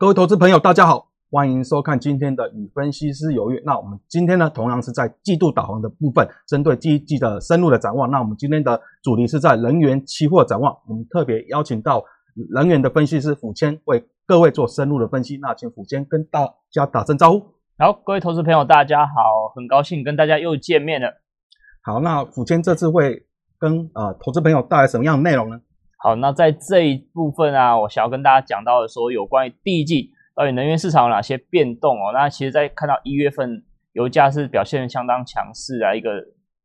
各位投资朋友，大家好，欢迎收看今天的与分析师有约。那我们今天呢，同样是在季度导航的部分，针对第一季的深入的展望。那我们今天的主题是在能源期货展望，我们特别邀请到能源的分析师府谦为各位做深入的分析。那请府谦跟大家打声招呼。好，各位投资朋友，大家好，很高兴跟大家又见面了。好，那府谦这次会跟呃投资朋友带来什么样的内容呢？好，那在这一部分啊，我想要跟大家讲到的说，有关于第一季到底能源市场有哪些变动哦。那其实，在看到一月份油价是表现相当强势啊，一个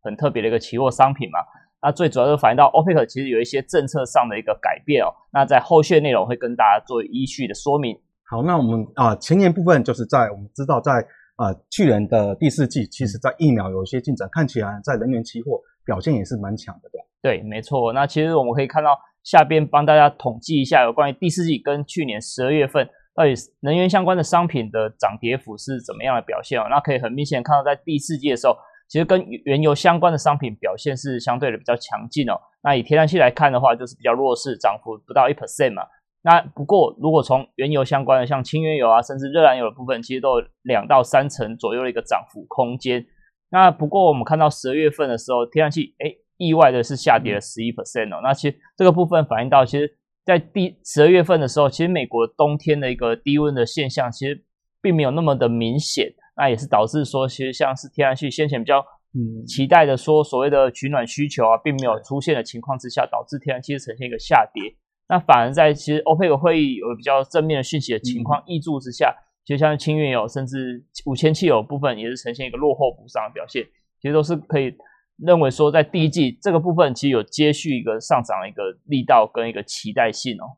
很特别的一个期货商品嘛。那最主要是反映到 OPEC 其实有一些政策上的一个改变哦。那在后续内容会跟大家做依序的说明。好，那我们啊前年部分就是在我们知道在啊去年的第四季，其实在疫苗有一些进展，看起来在能源期货表现也是蛮强的，对，没错。那其实我们可以看到。下边帮大家统计一下有关于第四季跟去年十二月份到底能源相关的商品的涨跌幅是怎么样的表现哦？那可以很明显看到，在第四季的时候，其实跟原油相关的商品表现是相对的比较强劲哦。那以天然气来看的话，就是比较弱势，涨幅不到一 percent 嘛。那不过如果从原油相关的，像轻原油啊，甚至热燃油的部分，其实都有两到三成左右的一个涨幅空间。那不过我们看到十二月份的时候，天然气哎。意外的是下跌了十一 percent 哦，那其实这个部分反映到，其实，在第十二月份的时候，其实美国冬天的一个低温的现象，其实并没有那么的明显，那也是导致说，其实像是天然气先前比较嗯。期待的说所谓的取暖需求啊，并没有出现的情况之下，导致天然气呈现一个下跌。那反而在其实欧佩克会议有比较正面的讯息的情况挹注之下，其实像轻原油甚至五千汽油部分也是呈现一个落后补涨的表现，其实都是可以。认为说，在第一季这个部分，其实有接续一个上涨的一个力道跟一个期待性哦。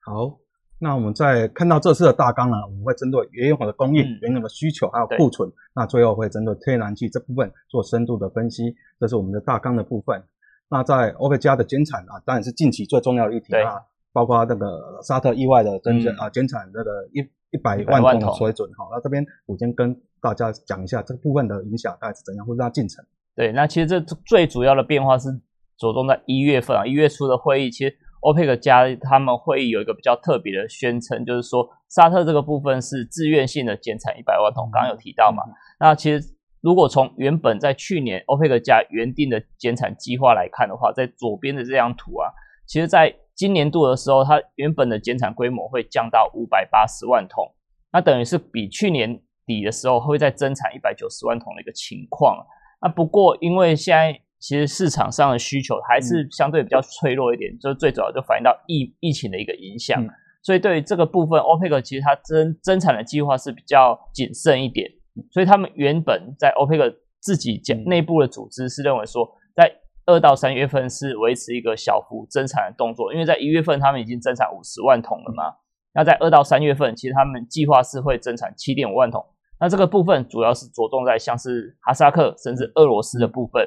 好，那我们在看到这次的大纲呢，我们会针对原油的供应、原油的需求还有库存，那最后会针对天然气这部分做深度的分析。这是我们的大纲的部分。那在欧佩加的减产啊，当然是近期最重要的一题啊，包括那个沙特意外的增减啊，减产那个一一百万桶的水准。好，那这边我先跟大家讲一下这个部分的影响大概是怎样，或者它进程。对，那其实这最主要的变化是着重在一月份啊，一月初的会议，其实欧佩克加他们会议有一个比较特别的宣称，就是说沙特这个部分是自愿性的减产一百万桶，刚刚有提到嘛？那其实如果从原本在去年欧佩克加原定的减产计划来看的话，在左边的这张图啊，其实在今年度的时候，它原本的减产规模会降到五百八十万桶，那等于是比去年底的时候会再增产一百九十万桶的一个情况。那不过，因为现在其实市场上的需求还是相对比较脆弱一点，就是最主要就反映到疫疫情的一个影响，所以对于这个部分，OPEC 其实它增增产的计划是比较谨慎一点，所以他们原本在 OPEC 自己讲内部的组织是认为说，在二到三月份是维持一个小幅增产的动作，因为在一月份他们已经增产五十万桶了嘛，那在二到三月份，其实他们计划是会增产七点五万桶。那这个部分主要是着重在像是哈萨克甚至俄罗斯的部分。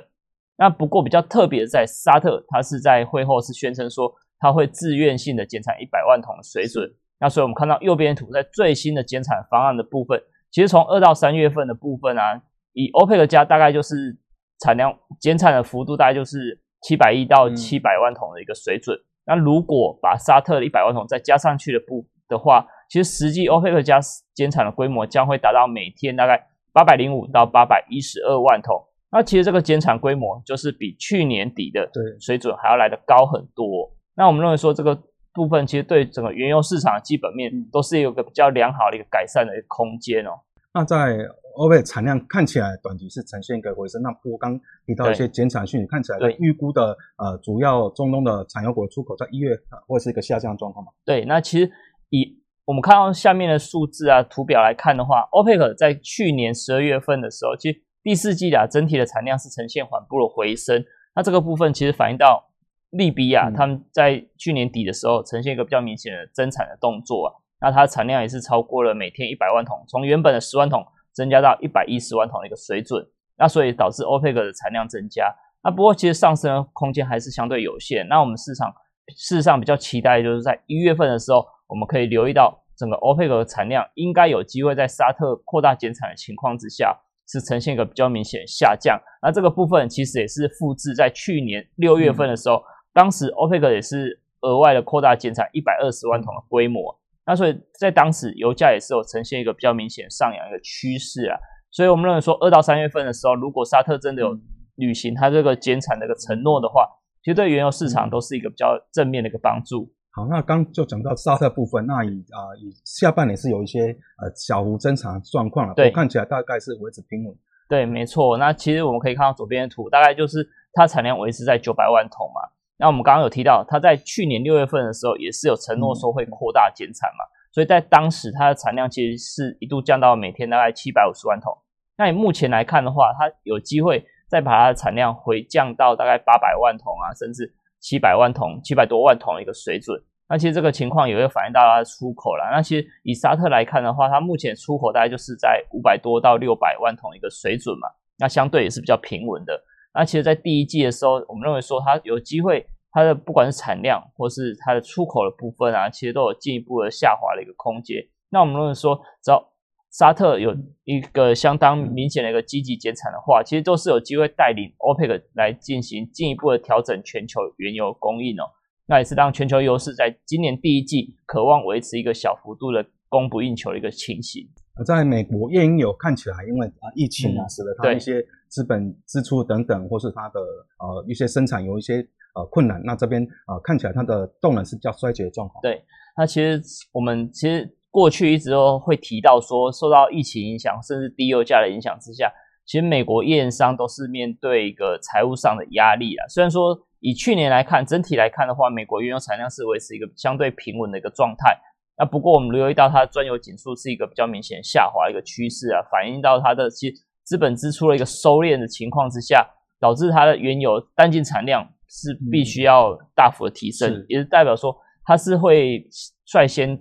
那不过比较特别在沙特，它是在会后是宣称说，它会自愿性的减产一百万桶的水准。那所以我们看到右边图，在最新的减产方案的部分，其实从二到三月份的部分啊，以欧佩克加大概就是产量减产的幅度大概就是七百亿到七百万桶的一个水准。那如果把沙特的一百万桶再加上去的部的话，其实实际欧佩克加减产的规模将会达到每天大概八百零五到八百一十二万桶。那其实这个减产规模就是比去年底的水准还要来得高很多。那我们认为说这个部分其实对整个原油市场的基本面都是有个比较良好的一个改善的一个空间哦。那在欧佩产量看起来短期是呈现一个回升，那不过刚提到一些减产讯息，看起来预估的呃主要中东的产油国出口在一月会是一个下降状况嘛？对，那其实以我们看到下面的数字啊，图表来看的话，OPEC 在去年十二月份的时候，其实第四季啊整体的产量是呈现缓步的回升。那这个部分其实反映到利比亚他们在去年底的时候呈现一个比较明显的增产的动作啊，那它的产量也是超过了每天一百万桶，从原本的十万桶增加到一百一十万桶的一个水准。那所以导致 OPEC 的产量增加。那不过其实上升空间还是相对有限。那我们市场事实上比较期待就是在一月份的时候。我们可以留意到，整个 OPEC 的产量应该有机会在沙特扩大减产的情况之下，是呈现一个比较明显下降。那这个部分其实也是复制在去年六月份的时候，当时 OPEC 也是额外的扩大减产一百二十万桶的规模。那所以在当时油价也是有呈现一个比较明显上扬一个趋势啊。所以我们认为说，二到三月份的时候，如果沙特真的有履行它这个减产的一个承诺的话，其实对原油市场都是一个比较正面的一个帮助。好，那刚就讲到沙特部分，那以啊以下半年是有一些呃小幅增长状况了，对，看起来大概是维持平稳。对，没错。那其实我们可以看到左边的图，大概就是它产量维持在九百万桶嘛。那我们刚刚有提到，它在去年六月份的时候也是有承诺说会扩大减产嘛，所以在当时它的产量其实是一度降到每天大概七百五十万桶。那你目前来看的话，它有机会再把它的产量回降到大概八百万桶啊，甚至七百万桶、七百多万桶的一个水准。那其实这个情况也会反映到它的出口了。那其实以沙特来看的话，它目前出口大概就是在五百多到六百万桶一个水准嘛，那相对也是比较平稳的。那其实，在第一季的时候，我们认为说它有机会，它的不管是产量或是它的出口的部分啊，其实都有进一步的下滑的一个空间。那我们认为说，只要沙特有一个相当明显的一个积极减产的话，其实都是有机会带领 OPEC 来进行进一步的调整全球原油供应哦。那也是让全球优势在今年第一季渴望维持一个小幅度的供不应求的一个情形。在美国页岩油看起来，因为啊疫情啊，使得它一些资本支出等等，或是它的呃一些生产有一些呃困难。那这边啊看起来它的动能是比较衰竭的状况。对，那其实我们其实过去一直都会提到说，受到疫情影响，甚至低油价的影响之下，其实美国页岩商都是面对一个财务上的压力啊。虽然说。以去年来看，整体来看的话，美国原油产量是维持一个相对平稳的一个状态。那不过我们留意到它的专油紧数是一个比较明显下滑一个趋势啊，反映到它的其资本支出的一个收敛的情况之下，导致它的原油单净产量是必须要大幅的提升，也是代表说它是会率先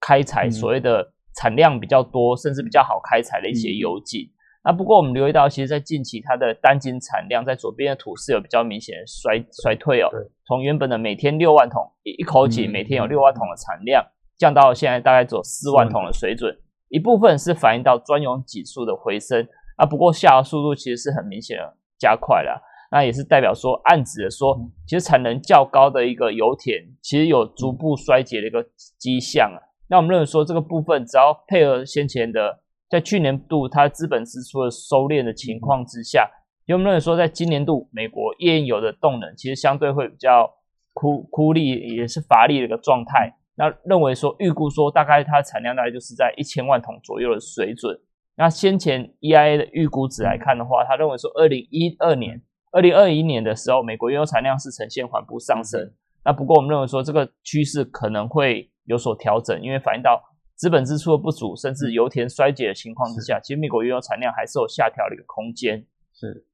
开采所谓的产量比较多，甚至比较好开采的一些油井。那不过我们留意到，其实，在近期它的单斤产量在左边的图是有比较明显的衰衰退哦。从原本的每天六万桶一口井每天有六万桶的产量，降到现在大概只有四万桶的水准。一部分是反映到专用指数的回升，啊，不过下滑速度其实是很明显的加快了。那也是代表说，暗指的说，其实产能较高的一个油田，其实有逐步衰竭的一个迹象啊。那我们认为说，这个部分只要配合先前的。在去年度它资本支出的收敛的情况之下，有没有认为说，在今年度美国页岩油的动能其实相对会比较枯枯力，也是乏力的一个状态？那认为说，预估说大概它的产量大概就是在一千万桶左右的水准。那先前 EIA 的预估值来看的话，他认为说，二零一二年、二零二一年的时候，美国原油产量是呈现缓步上升。那不过我们认为说，这个趋势可能会有所调整，因为反映到。资本支出的不足，甚至油田衰竭的情况之下，其实美国原油产量还是有下调的一个空间。是，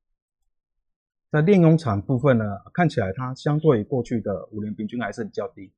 在炼油厂部分呢，看起来它相对于过去的五年平均还是比较低。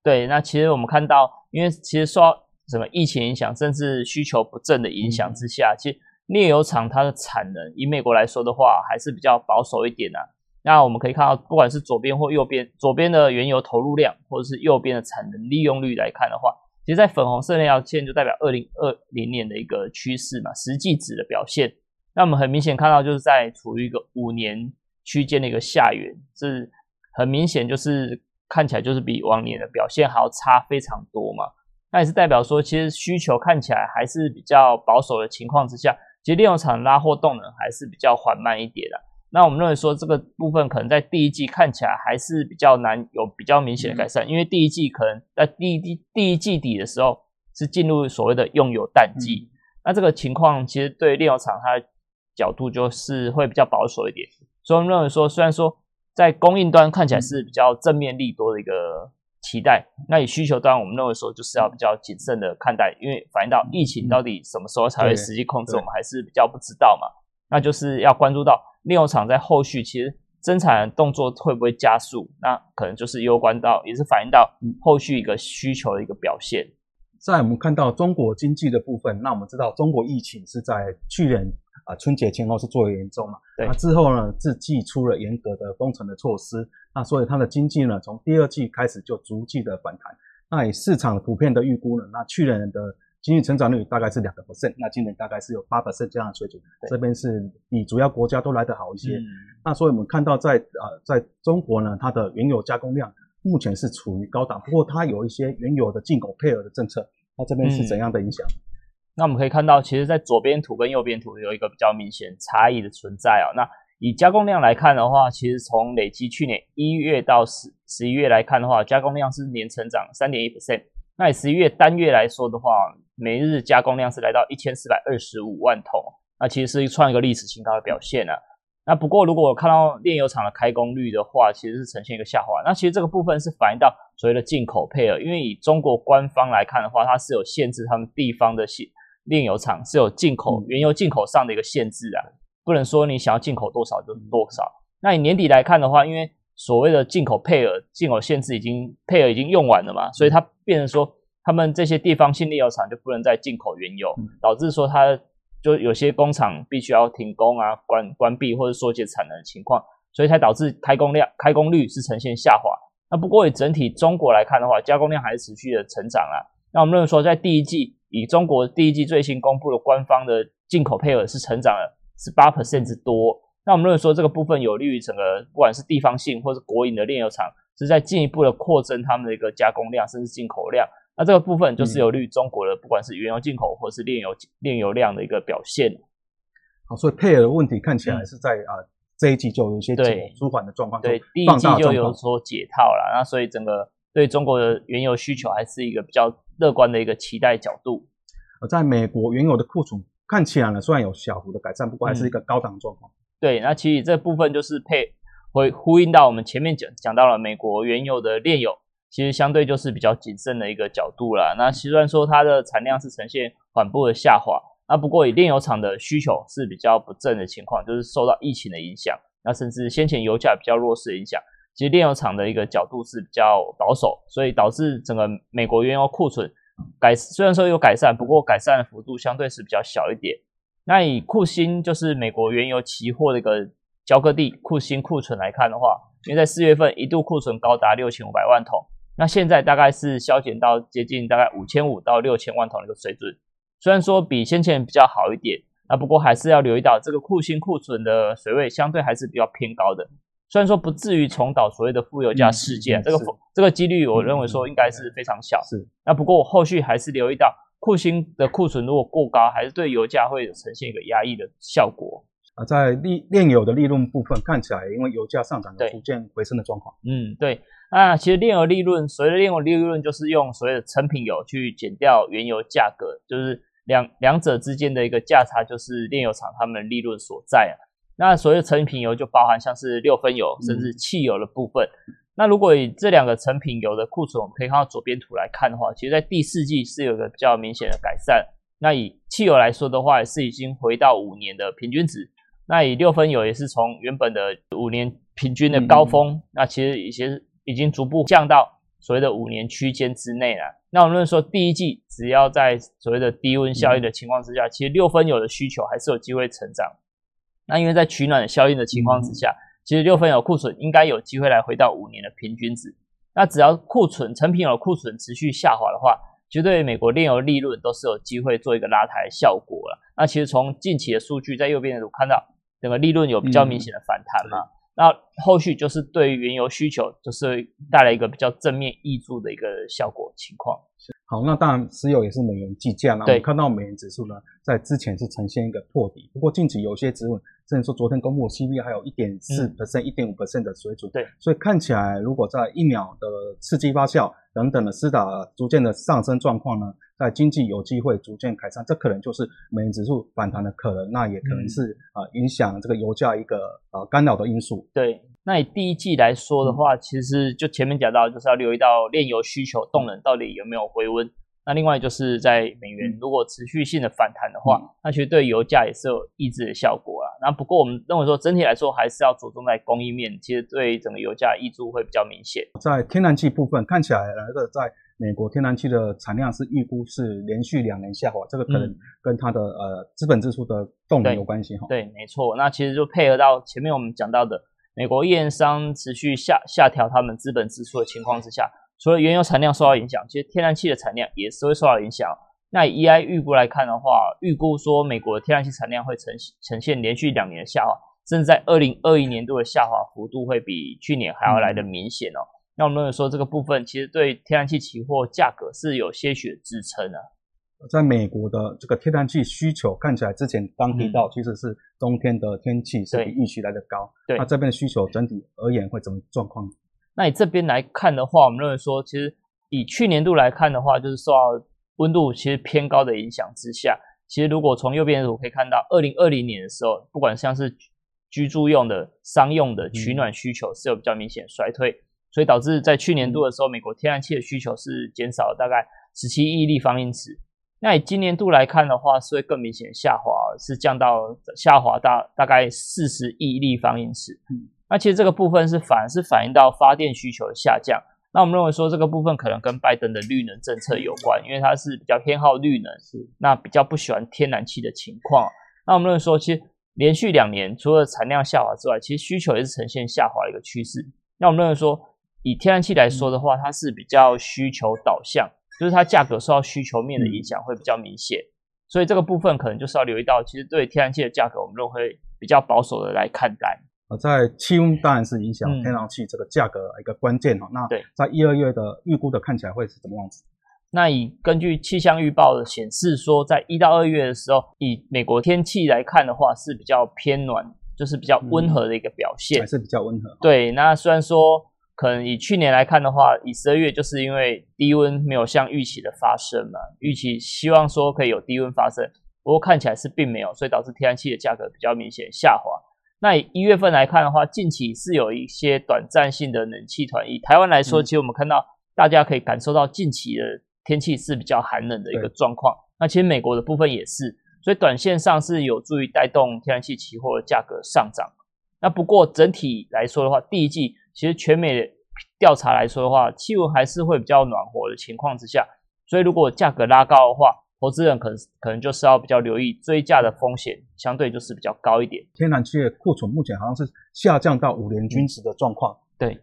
对，那其实我们看到，因为其实受什么疫情影响，甚至需求不振的影响之下，其实炼油厂它的产能，以美国来说的话，还是比较保守一点的。那我们可以看到，不管是左边或右边，左边的原油投入量，或者是右边的产能利用率来看的话。其实，在粉红色那条线就代表二零二零年的一个趋势嘛，实际值的表现。那我们很明显看到，就是在处于一个五年区间的一个下缘，是很明显，就是看起来就是比往年的表现还要差非常多嘛。那也是代表说，其实需求看起来还是比较保守的情况之下，其实炼油厂拉货动能还是比较缓慢一点的。那我们认为说，这个部分可能在第一季看起来还是比较难有比较明显的改善，因为第一季可能在第一第第一季底的时候是进入所谓的用油淡季，那这个情况其实对炼油厂它的角度就是会比较保守一点，所以我们认为说，虽然说在供应端看起来是比较正面利多的一个期待，那以需求端我们认为说就是要比较谨慎的看待，因为反映到疫情到底什么时候才会实际控制，我们还是比较不知道嘛，那就是要关注到。炼油厂在后续其实增产动作会不会加速？那可能就是攸关到，也是反映到后续一个需求的一个表现。在我们看到中国经济的部分，那我们知道中国疫情是在去年啊春节前后是最为严重嘛？对。那之后呢，自祭出了严格的封城的措施，那所以它的经济呢，从第二季开始就逐季的反弹。那以市场普遍的预估呢，那去年的。经济成长率大概是两个 percent，那今年大概是有八 percent 这样的水准，这边是比主要国家都来得好一些。那所以我们看到在呃在中国呢，它的原油加工量目前是处于高档，不过它有一些原有的进口配额的政策，那这边是怎样的影响？那我们可以看到，其实，在左边图跟右边图有一个比较明显差异的存在啊。那以加工量来看的话，其实从累积去年一月到十十一月来看的话，加工量是年成长三点一 percent。那以十一月单月来说的话，每日加工量是来到一千四百二十五万桶，那其实是创一个历史新高的表现啊。那不过，如果我看到炼油厂的开工率的话，其实是呈现一个下滑。那其实这个部分是反映到所谓的进口配额，因为以中国官方来看的话，它是有限制他们地方的炼炼油厂是有进口原油进口上的一个限制啊，不能说你想要进口多少就多少。那你年底来看的话，因为所谓的进口配额进口限制已经配额已经用完了嘛，所以它变成说他们这些地方性炼油厂就不能再进口原油，导致说它。就有些工厂必须要停工啊、关关闭或者缩减产能的情况，所以才导致开工量、开工率是呈现下滑。那不过以整体中国来看的话，加工量还是持续的成长啊。那我们认为说，在第一季以中国第一季最新公布的官方的进口配额是成长了十八 percent 之多。那我们认为说，这个部分有利于整个不管是地方性或是国营的炼油厂，是在进一步的扩增他们的一个加工量，甚至进口量。那这个部分就是有利于中国的，不管是原油进口或是炼油炼油量的一个表现。好，所以配额的问题看起来是在啊这一季就有一些对舒缓的状况，对第一季就有所解套了。那所以整个对中国的原油需求还是一个比较乐观的一个期待角度。而在美国原油的库存看起来呢，虽然有小幅的改善，不过还是一个高档状况。对，那其实这部分就是配会呼应到我们前面讲讲到了美国原油的炼油。其实相对就是比较谨慎的一个角度啦。那虽然说它的产量是呈现缓步的下滑，那不过以炼油厂的需求是比较不振的情况，就是受到疫情的影响，那甚至先前油价比较弱势的影响，其实炼油厂的一个角度是比较保守，所以导致整个美国原油库存改虽然说有改善，不过改善的幅度相对是比较小一点。那以库欣就是美国原油期货的一个交割地库欣库存来看的话，因为在四月份一度库存高达六千五百万桶。那现在大概是削减到接近大概五千五到六千万桶的一个水准，虽然说比先前比较好一点，那不过还是要留意到这个库欣库存的水位相对还是比较偏高的，虽然说不至于重蹈所谓的负油价事件，这个这个几率我认为说应该是非常小。是，那不过我后续还是留意到库欣的库存如果过高，还是对油价会呈现一个压抑的效果。啊，在利炼油的利润部分看起来，因为油价上涨，有逐渐回升的状况。嗯，对。那其实炼油利润，所谓的炼油利润，就是用所谓的成品油去减掉原油价格，就是两两者之间的一个价差，就是炼油厂他们的利润所在啊。那所谓的成品油就包含像是六分油，甚至汽油的部分。那如果以这两个成品油的库存，我们可以看到左边图来看的话，其实在第四季是有个比较明显的改善。那以汽油来说的话，是已经回到五年的平均值。那以六分油也是从原本的五年平均的高峰，那其实已经已经逐步降到所谓的五年区间之内了。那我们说第一季只要在所谓的低温效应的情况之下，其实六分油的需求还是有机会成长。那因为在取暖效应的情况之下，其实六分油库存应该有机会来回到五年的平均值。那只要库存成品油库存持续下滑的话，其实对美国炼油利润都是有机会做一个拉抬效果了。那其实从近期的数据，在右边的图看到。整个利润有比较明显的反弹嘛？那后续就是对于原油需求，就是带来一个比较正面益助的一个效果情况。好，那当然石油也是美元计价，那我们看到美元指数呢，在之前是呈现一个破底，不过近期有些指稳，甚至说昨天公布 CPI 还有一点四 percent、一点五 percent 的水准。对，所以看起来如果在疫苗的刺激发酵等等的施打逐渐的上升状况呢？在经济有机会逐渐改善，这可能就是美元指数反弹的可能，那也可能是啊影响这个油价一个呃干扰的因素。对，那以第一季来说的话，其实就前面讲到，就是要留意到炼油需求动能到底有没有回温。那另外就是在美元如果持续性的反弹的话，那其实对油价也是有抑制的效果啦。那不过我们认为说整体来说还是要着重在供应面，其实对整个油价抑注会比较明显。在天然气部分，看起来那个在。美国天然气的产量是预估是连续两年下滑，这个可能跟它的呃资本支出的动能有关系哈。对，没错。那其实就配合到前面我们讲到的，美国验商持续下下调他们资本支出的情况之下，除了原油产量受到影响，其实天然气的产量也是会受到影响。那以 EI 预估来看的话，预估说美国的天然气产量会呈呈现连续两年的下滑，甚至在二零二一年度的下滑幅度会比去年还要来的明显哦。那我们认为说这个部分其实对天然气期货价格是有些许的支撑啊。在美国的这个天然气需求看起来，之前刚提到其实是冬天的天气是比预期来的高。对，那这边的需求整体而言会怎么状况？那你这边来看的话，我们认为说，其实以去年度来看的话，就是受到温度其实偏高的影响之下，其实如果从右边的图可以看到，二零二零年的时候，不管像是居住用的、商用的取暖需求是有比较明显衰退，所以导致在去年度的时候，美国天然气的需求是减少了大概十七亿立方英尺。那以今年度来看的话，是会更明显下滑，是降到下滑到大概四十亿立方英尺。嗯，那其实这个部分是反而是反映到发电需求的下降。那我们认为说这个部分可能跟拜登的绿能政策有关，因为他是比较偏好绿能，是那比较不喜欢天然气的情况。那我们认为说，其实连续两年除了产量下滑之外，其实需求也是呈现下滑的一个趋势。那我们认为说，以天然气来说的话，它是比较需求导向。就是它价格受到需求面的影响会比较明显，所以这个部分可能就是要留意到，其实对天然气的价格，我们都会比较保守的来看待。呃，在气温当然是影响天然气这个价格一个关键哈。那对，在一二月的预估的看起来会是怎么样子？那以根据气象预报的显示说，在一到二月的时候，以美国天气来看的话是比较偏暖，就是比较温和的一个表现，还是比较温和。对，那虽然说。可能以去年来看的话，以十二月就是因为低温没有像预期的发生嘛，预期希望说可以有低温发生，不过看起来是并没有，所以导致天然气的价格比较明显下滑。那以一月份来看的话，近期是有一些短暂性的冷气团。以台湾来说，其实我们看到大家可以感受到近期的天气是比较寒冷的一个状况。那其实美国的部分也是，所以短线上是有助于带动天然气期货的价格上涨。那不过整体来说的话，第一季。其实全美调查来说的话，气温还是会比较暖和的情况之下，所以如果价格拉高的话，投资人可能可能就是要比较留意追价的风险，相对就是比较高一点。天然气的库存目前好像是下降到五年均值的状况。对，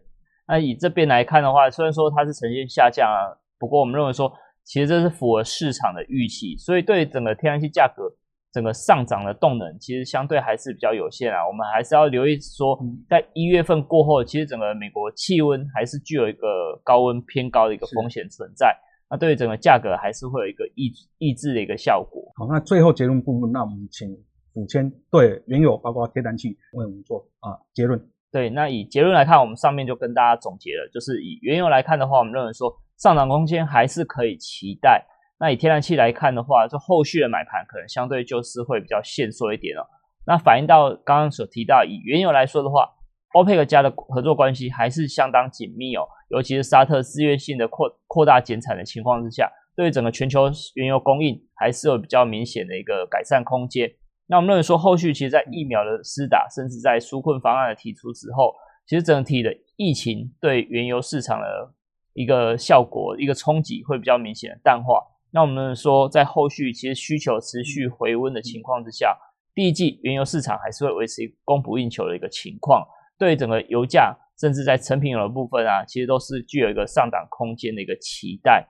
那以这边来看的话，虽然说它是呈现下降啊，不过我们认为说，其实这是符合市场的预期，所以对整个天然气价格。整个上涨的动能其实相对还是比较有限啊，我们还是要留意说，在一月份过后，其实整个美国气温还是具有一个高温偏高的一个风险存在，那对于整个价格还是会有一个抑抑制的一个效果。好，那最后结论部分，那我们请五千对原油包括天然气为我们做啊结论。对，那以结论来看，我们上面就跟大家总结了，就是以原油来看的话，我们认为说上涨空间还是可以期待。那以天然气来看的话，就后续的买盘可能相对就是会比较限缩一点哦。那反映到刚刚所提到，以原油来说的话，欧佩克家的合作关系还是相当紧密哦。尤其是沙特自愿性的扩扩大减产的情况之下，对于整个全球原油供应还是有比较明显的一个改善空间。那我们认为说，后续其实在疫苗的施打，甚至在纾困方案的提出之后，其实整体的疫情对原油市场的一个效果、一个冲击会比较明显的淡化。那我们说，在后续其实需求持续回温的情况之下，第一季原油市场还是会维持供不应求的一个情况。对整个油价，甚至在成品油的部分啊，其实都是具有一个上涨空间的一个期待。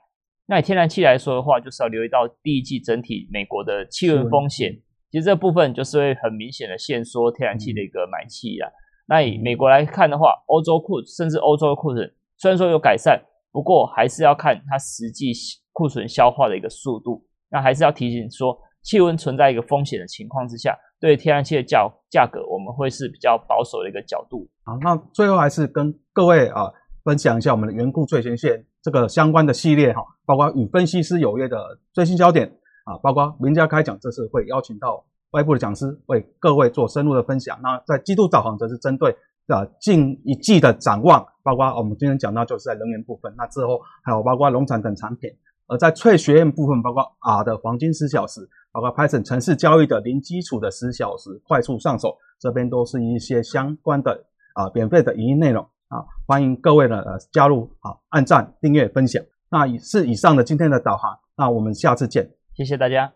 那以天然气来说的话，就是要留意到第一季整体美国的气温风险，其实这部分就是会很明显的限缩天然气的一个买气啊。那以美国来看的话，欧洲库甚至欧洲的库存虽然说有改善，不过还是要看它实际。库存消化的一个速度，那还是要提醒说，气温存在一个风险的情况之下，对天然气的价价格，我们会是比较保守的一个角度。好，那最后还是跟各位啊分享一下我们的缘故最前线这个相关的系列哈，包括与分析师有约的最新焦点啊，包括名家开讲，这次会邀请到外部的讲师为各位做深入的分享。那在季度导航则是针对啊近一季的展望，包括我们今天讲到就是在能源部分，那之后还有包括农产等产品。而在翠学院部分，包括 R 的黄金十小时，包括 Python 城市交易的零基础的十小时快速上手，这边都是一些相关的啊免费的语音内容啊，欢迎各位呢呃加入啊，按赞、订阅、分享。那以是以上的今天的导航，那我们下次见，谢谢大家。